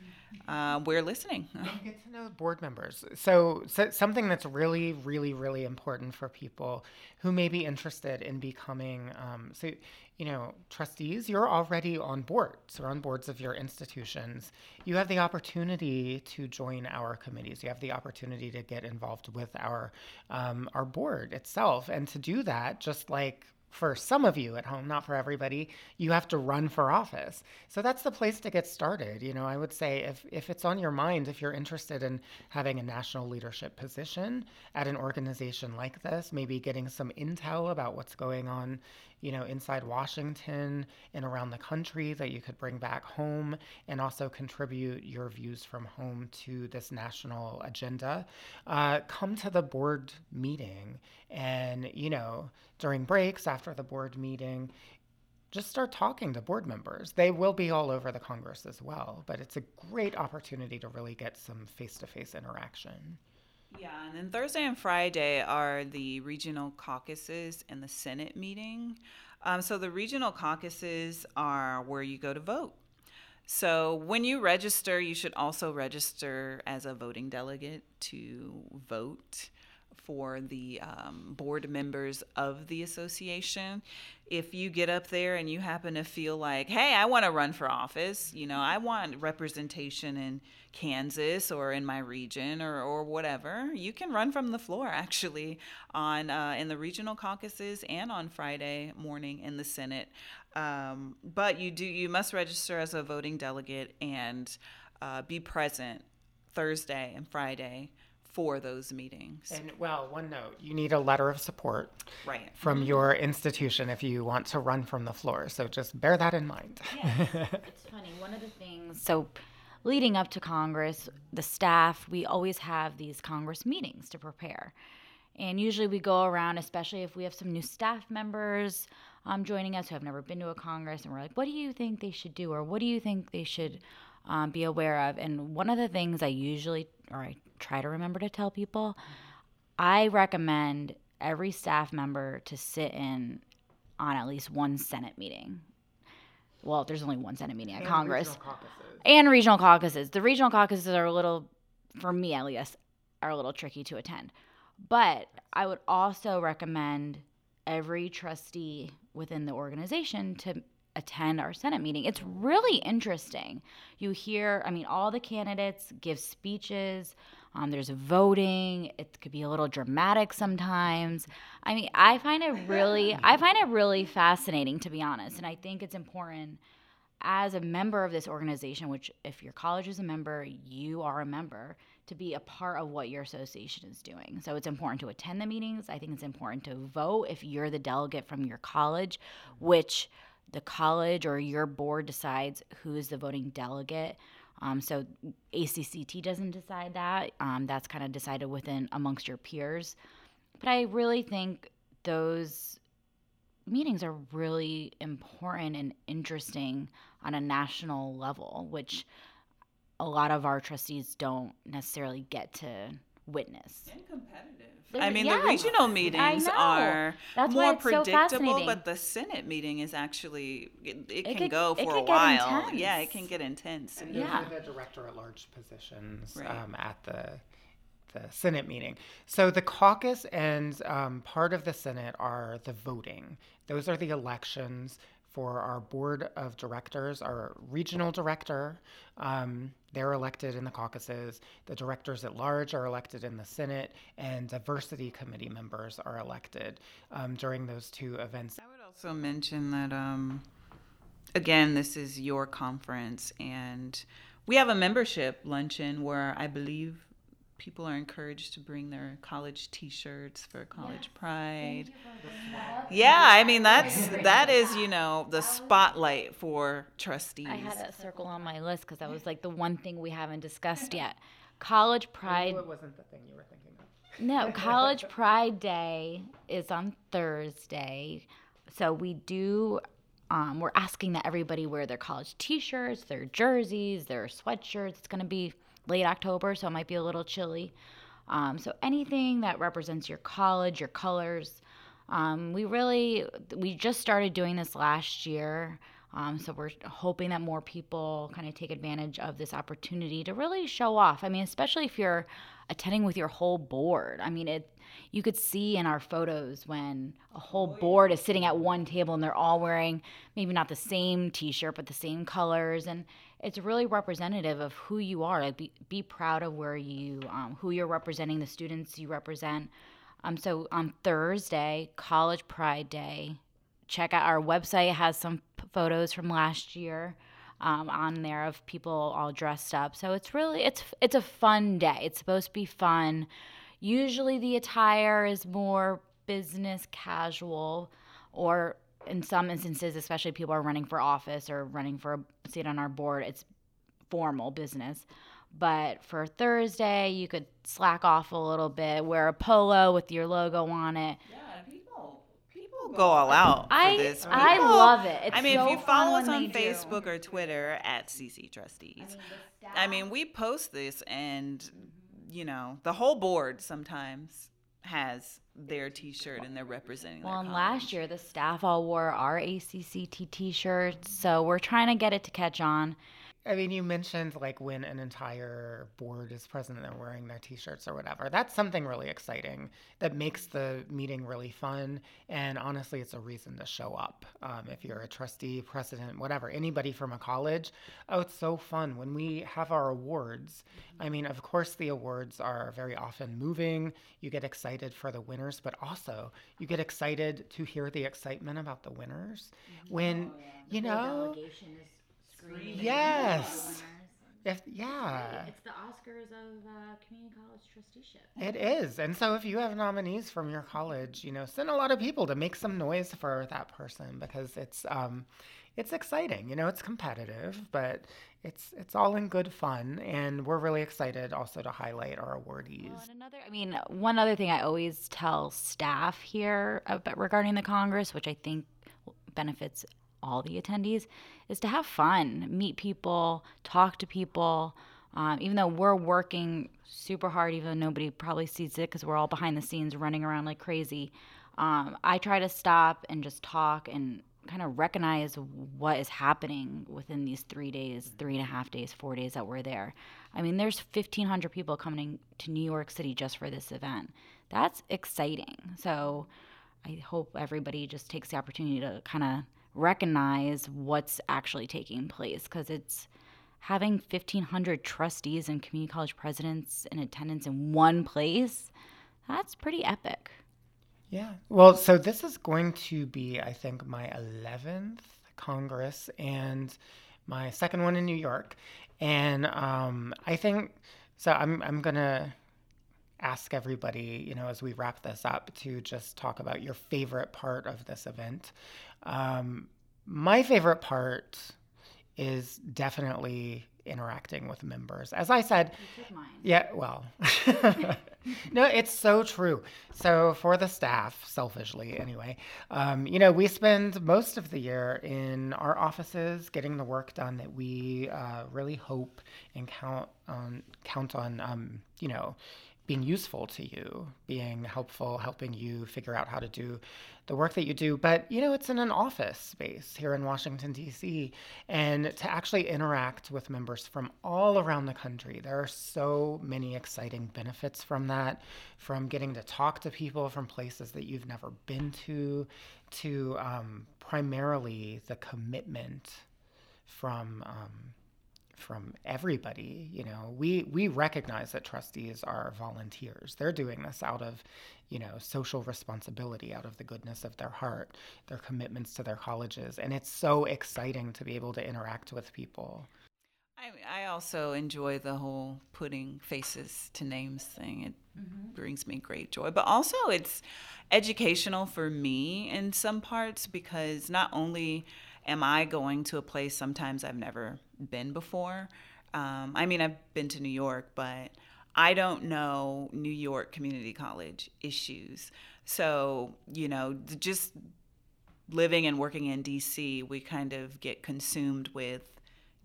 Uh, we're listening. Get to know board members. So, so, something that's really, really, really important for people who may be interested in becoming, um, so you know, trustees. You're already on boards or on boards of your institutions. You have the opportunity to join our committees. You have the opportunity to get involved with our um, our board itself, and to do that, just like for some of you at home, not for everybody, you have to run for office. So that's the place to get started. You know, I would say if, if it's on your mind, if you're interested in having a national leadership position at an organization like this, maybe getting some intel about what's going on you know, inside Washington and around the country that you could bring back home and also contribute your views from home to this national agenda, uh, come to the board meeting and, you know, during breaks after the board meeting, just start talking to board members. They will be all over the Congress as well, but it's a great opportunity to really get some face to face interaction. Yeah, and then Thursday and Friday are the regional caucuses and the Senate meeting. Um, so the regional caucuses are where you go to vote. So when you register, you should also register as a voting delegate to vote for the um, board members of the association. If you get up there and you happen to feel like, hey, I want to run for office, you know, I want representation in Kansas or in my region or, or whatever, you can run from the floor actually on uh, in the regional caucuses and on Friday morning in the Senate. Um, but you do you must register as a voting delegate and uh, be present Thursday and Friday for those meetings. And well, one note, you need a letter of support right. from your institution if you want to run from the floor. So just bear that in mind. Yes. it's funny. One of the things, so leading up to Congress, the staff, we always have these Congress meetings to prepare. And usually we go around, especially if we have some new staff members um, joining us who have never been to a Congress, and we're like, what do you think they should do? Or what do you think they should um, be aware of? And one of the things I usually, or I try to remember to tell people. I recommend every staff member to sit in on at least one Senate meeting. Well, there's only one Senate meeting at And Congress regional and regional caucuses. The regional caucuses are a little, for me at least, are a little tricky to attend. But I would also recommend every trustee within the organization to attend our Senate meeting. It's really interesting. You hear, I mean, all the candidates give speeches. Um, there's voting. It could be a little dramatic sometimes. I mean, I find it really, I find it really fascinating to be honest, and I think it's important as a member of this organization. Which, if your college is a member, you are a member to be a part of what your association is doing. So it's important to attend the meetings. I think it's important to vote if you're the delegate from your college, which the college or your board decides who is the voting delegate. Um, so ACCT doesn't decide that. Um, that's kind of decided within amongst your peers. But I really think those meetings are really important and interesting on a national level, which a lot of our trustees don't necessarily get to witness. And competitive. They're- I mean, yes, the regional meetings are That's more it's so predictable, but the Senate meeting is actually it, it can could- go for could a get while. Yeah, it can get intense. And Yeah. the director at large positions Right. um, at the the Senate meeting. So the caucus and um, part of the Senate are the voting. Those are the elections for our board of directors, our regional director. Um, they're elected in the caucuses. The directors at large are elected in the Senate, and diversity committee members are elected um, during those two events. I would also mention that, um, again, this is your conference, and we have a membership luncheon where I believe people are encouraged to bring their college T-shirts for College Pride. Yeah, I mean that's that is you know the spotlight for trustees. I had a circle on my list because that was like the one thing we haven't discussed yet. College Pride. it wasn't the thing you were thinking of. No, College Pride Day is on Thursday. So we do Um, we're asking that everybody wear their college T-shirts, their jerseys, their sweatshirts. It's going to be late October, so it might be a little chilly. Um, so anything that represents your college, your colors. Um, we really we just started doing this last year. Um, so we're hoping that more people kind of take advantage of this opportunity to really show off. I mean, especially if you're attending with your whole board. I mean, it you could see in our photos when a whole board is sitting at one table and they're all wearing maybe not the same t-shirt but the same colors and it's really representative of who you are like be, be proud of where you um, who you're representing the students you represent. Um, so on thursday college pride day check out our website it has some p- photos from last year um, on there of people all dressed up. So it's really it's it's a fun day. It's supposed to be fun. Usually the attire is more business casual or in some instances, especially people are running for office or running for a seat on our board, it's formal business. But for Thursday, you could slack off a little bit, wear a polo with your logo on it. Yeah, people people go all out for I this. I love it. It's I mean, so if you follow us on they do. Facebook or Twitter at CC Trustees, I mean, we post this, and you know, the whole board sometimes has their T-shirt and they're representing. Well, their and last year the staff all wore our ACCT t-shirts, so we're trying to get it to catch on. I mean, you mentioned like when an entire board is present and they're wearing their t-shirts or whatever. That's something really exciting that makes the meeting really fun. And honestly, it's a reason to show up. Um, if you're a trustee, president, whatever, anybody from a college, oh, it's so fun when we have our awards. I mean, of course, the awards are very often moving. You get excited for the winners, but also you get excited to hear the excitement about the winners when you know. Yes. If yeah, It's the Oscars of uh, community college trusteeship. it is. And so if you have nominees from your college, you know, send a lot of people to make some noise for that person because it's um it's exciting. You know, it's competitive, but it's it's all in good fun and we're really excited also to highlight our awardees. Well, and another, I mean, one other thing I always tell staff here about, regarding the Congress, which I think benefits all the attendees, is to have fun, meet people, talk to people. Um, even though we're working super hard, even though nobody probably sees it because we're all behind the scenes running around like crazy, um, I try to stop and just talk and kind of recognize what is happening within these three days, three and a half days, four days that we're there. I mean, there's 1,500 people coming to New York City just for this event. That's exciting. So I hope everybody just takes the opportunity to kind of recognize what's actually taking place because it's having 1,500 trustees and community college presidents in attendance in one place. That's pretty epic. Yeah. Well, so this is going to be, I think, my 11th Congress and my second one in New York. And um, I think, so I'm, I'm to ask everybody, you know, as we wrap this up, to just talk about your favorite part of this event. Um, my favorite part is definitely interacting with members. As I said, yeah, well, no, it's so true. So, for the staff, selfishly anyway, um, you know, we spend most of the year in our offices getting the work done that we uh, really hope and count on, count on, um, you know, being useful to you, being helpful, helping you figure out how to do the work that you do. But, you know, it's in an office space here in Washington, D.C., and to actually interact with members from all around the country. There are so many exciting benefits from that, from getting to talk to people from places that you've never been to, to um, primarily the commitment from. Um, from everybody you know. We we recognize that trustees are volunteers. They're doing this out of you know social responsibility out of the goodness of their heart their commitments to their colleges. And it's so exciting to be able to interact with people. I, I also enjoy the whole putting faces to names thing. It mm-hmm. brings me great joy. But also, it's educational for me in some parts because not only am I going to a place sometimes I've never been before. Um, I mean, I've been to New York, but I don't know New York Community College issues. So, you know, just living and working in DC, we kind of get consumed with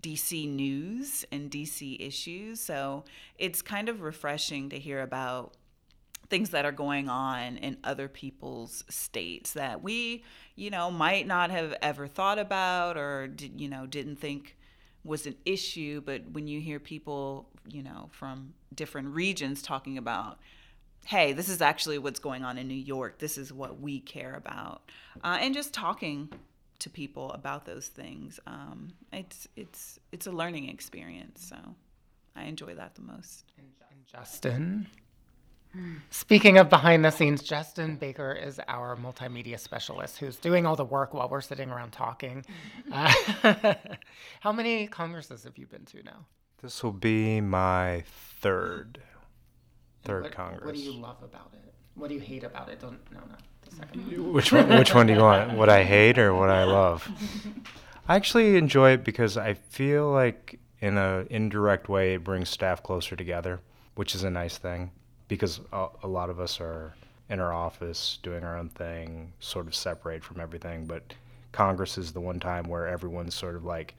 DC news and DC issues. So it's kind of refreshing to hear about things that are going on in other people's states that we, you know, might not have ever thought about or, you know, didn't think was an issue. But when you hear people, you know, from different regions talking about, hey, this is actually what's going on in New York, this is what we care about, uh, and just talking to people about those things, um, it's it's it's a learning experience. So I enjoy that the most. And Justin. Speaking of behind the scenes, Justin Baker is our multimedia specialist who's doing all the work while we're sitting around talking. Uh, how many congresses have you been to now? This will be my third, third what, Congress. What do you love about it? What do you hate about it? Don't no no. The second. Which one, which one do you want? What I hate or what I love? I actually enjoy it because I feel like in a indirect way it brings staff closer together, which is a nice thing because a, a lot of us are in our office doing our own thing, sort of separate from everything. But Congress is the one time where everyone's sort of like,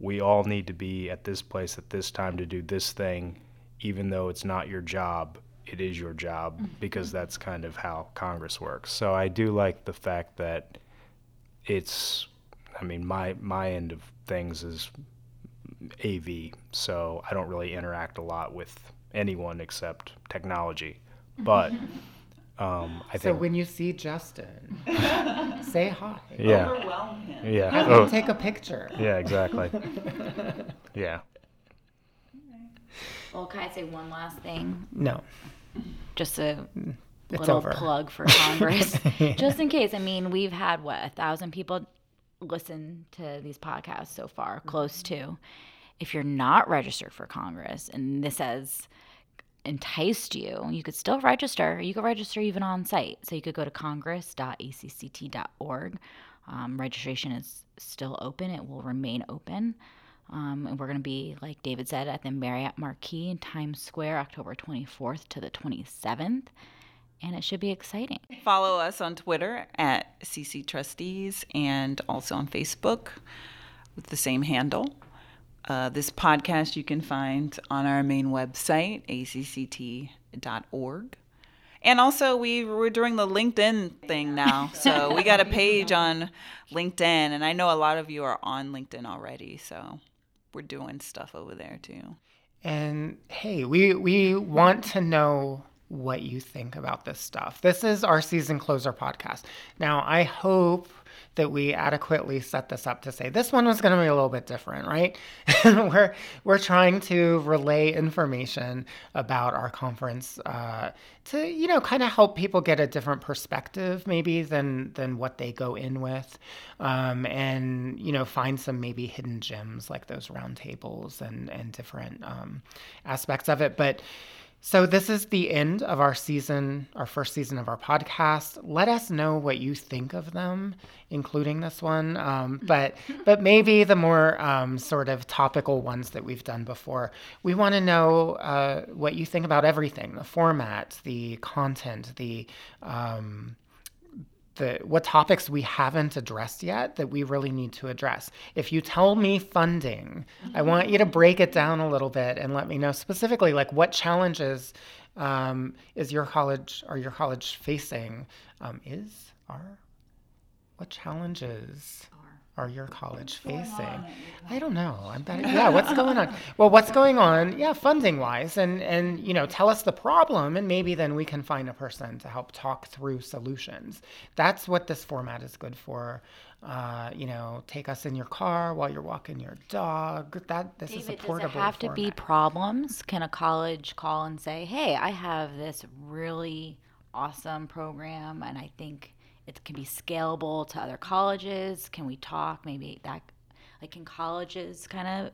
we all need to be at this place at this time to do this thing, even though it's not your job. It is your job mm-hmm. because that's kind of how Congress works. So I do like the fact that it's, I mean, my my end of things is AV, so I don't really interact a lot with anyone except technology. But um, I So when you see Justin, say hi. yeah, Overwhelm him. yeah, Have oh, him take a picture. yeah, exactly, yeah. Well, can I say one last thing? No, Just a it's little over. plug for Congress, just in case. I mean, we've had what a thousand people listen to these podcasts so far, close to. If you're not registered for Congress, and this has enticed you, you could still register. You could register even on site. So you could go to congress.acct.org. Um, registration is still open. It will remain open. Um, and we're going to be, like David said, at the Marriott Marquis in Times Square, October 24th to the 27th. And it should be exciting. Follow us on Twitter at CC Trustees and also on Facebook with the same handle. Uh, this podcast you can find on our main website, acct.org. And also, we, we're doing the LinkedIn thing now. So we got a page on LinkedIn, and I know a lot of you are on LinkedIn already. So we're doing stuff over there too. And hey, we we want to know what you think about this stuff. This is our season closer podcast. Now, I hope that we adequately set this up to say this one was going to be a little bit different, right? we're we're trying to relay information about our conference uh, to you know kind of help people get a different perspective maybe than than what they go in with, um, and you know find some maybe hidden gems like those roundtables and and different um, aspects of it, but. So this is the end of our season, our first season of our podcast. Let us know what you think of them, including this one. Um, but but maybe the more um, sort of topical ones that we've done before. We want to know uh, what you think about everything: the format, the content, the um, the what topics we haven't addressed yet that we really need to address. If you tell me funding, I want you to break it down a little bit and let me know specifically like what challenges um, is your college or your college facing? Um, is are what challenges are your college facing? I don't know. I'm bet- yeah, what's going on? Well, what's going on? Yeah, funding wise, and and you know, tell us the problem, and maybe then we can find a person to help talk through solutions. That's what this format is good for. Uh, you know, take us in your car while you're walking your dog. That this is a David, does portable. it have to be problems? Can a college call and say, "Hey, I have this really awesome program, and I think it can be scalable to other colleges. Can we talk? Maybe that, like, can colleges kind of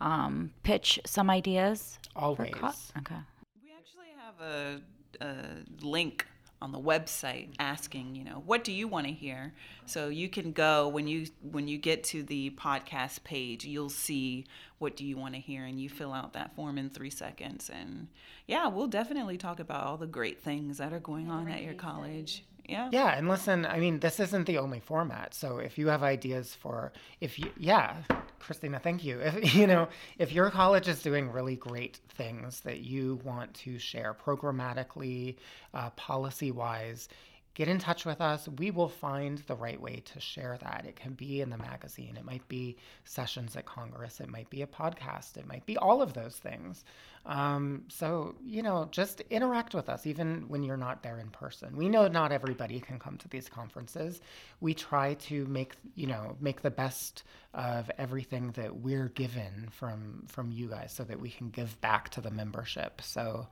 um, pitch some ideas? Always. co- okay. We actually have a, a link on the website asking, you know, what do you want to hear? So you can go when you when you get to the podcast page, you'll see what do you want to hear, and you fill out that form in three seconds. And yeah, we'll definitely talk about all the great things that are going on at your college. Yeah. Yeah, and listen, I mean, this isn't the only format. So if you have ideas for, if you, yeah, Christina, thank you. If you know, if your college is doing really great things that you want to share programmatically, uh, policy wise, get in touch with us. We will find the right way to share that. It can be in the magazine, it might be sessions at Congress, it might be a podcast, it might be all of those things. Um, so, you know, just interact with us, even when you're not there in person. We know not everybody can come to these conferences. We try to make, you know, make the best of everything that we're given from from you guys so that we can give back to the membership. So,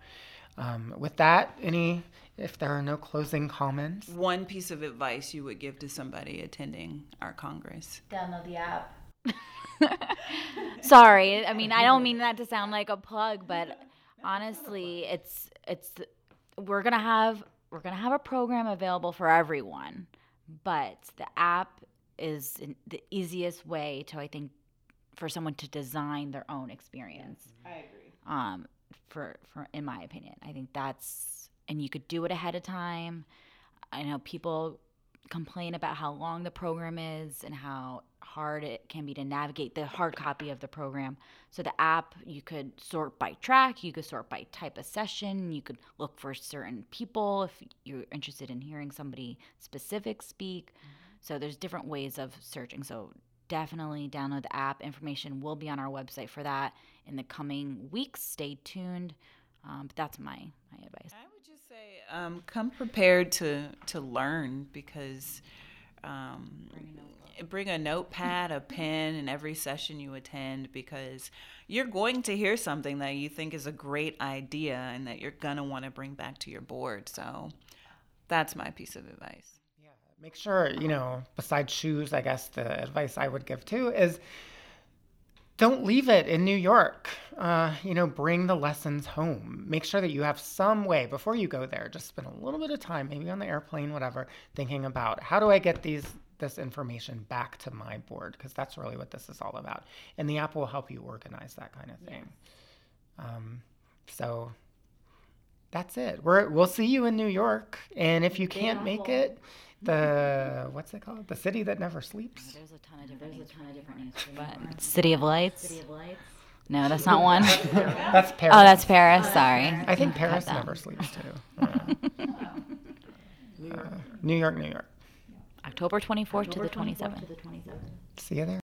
um, with that, any, if there are no closing comments, One piece of advice you would give to somebody attending our Congress. Download the app. Sorry, I mean I don't mean that to sound like a plug, but honestly, it's it's we're gonna have we're gonna have a program available for everyone, but the app is in- the easiest way to I think for someone to design their own experience. I agree. um, for for in my opinion. I think that's and you could do it ahead of time. I know people complain about how long the program is and how hard it can be to navigate the hard copy of the program. So the app you could sort by track, you could sort by type of session, you could look for certain people if you're interested in hearing somebody specific speak. So there's different ways of searching. So definitely download the app. Information will be on our website for that in the coming weeks. Stay tuned. Um, but that's my my advice. I would just say, um, come prepared to to learn because um, bring a notepad, a pen, in every session you attend because you're going to hear something that you think is a great idea and that you're gonna want to bring back to your board. So that's my piece of advice. Yeah, make sure, you know, besides shoes, I guess the advice I would give too is don't leave it in New York. Uh, you know, bring the lessons home. Make sure that you have some way before you go there. Just spend a little bit of time, maybe on the airplane, whatever, thinking about how do I get these this information back to my board because that's really what this is all about. And the app will help you organize that kind of thing. Um, so that's it. We're we'll see you in New York, and if you can't make it, the what's it called? The city that never sleeps. There's a ton of different. There's a ton of different names. But City of Lights. City of Lights. No, that's not one. That's Paris. Oh, that's Paris. Sorry. I think Paris that. never sleeps too. Uh, uh, New York, New York. October 24th to the 27th. See you there.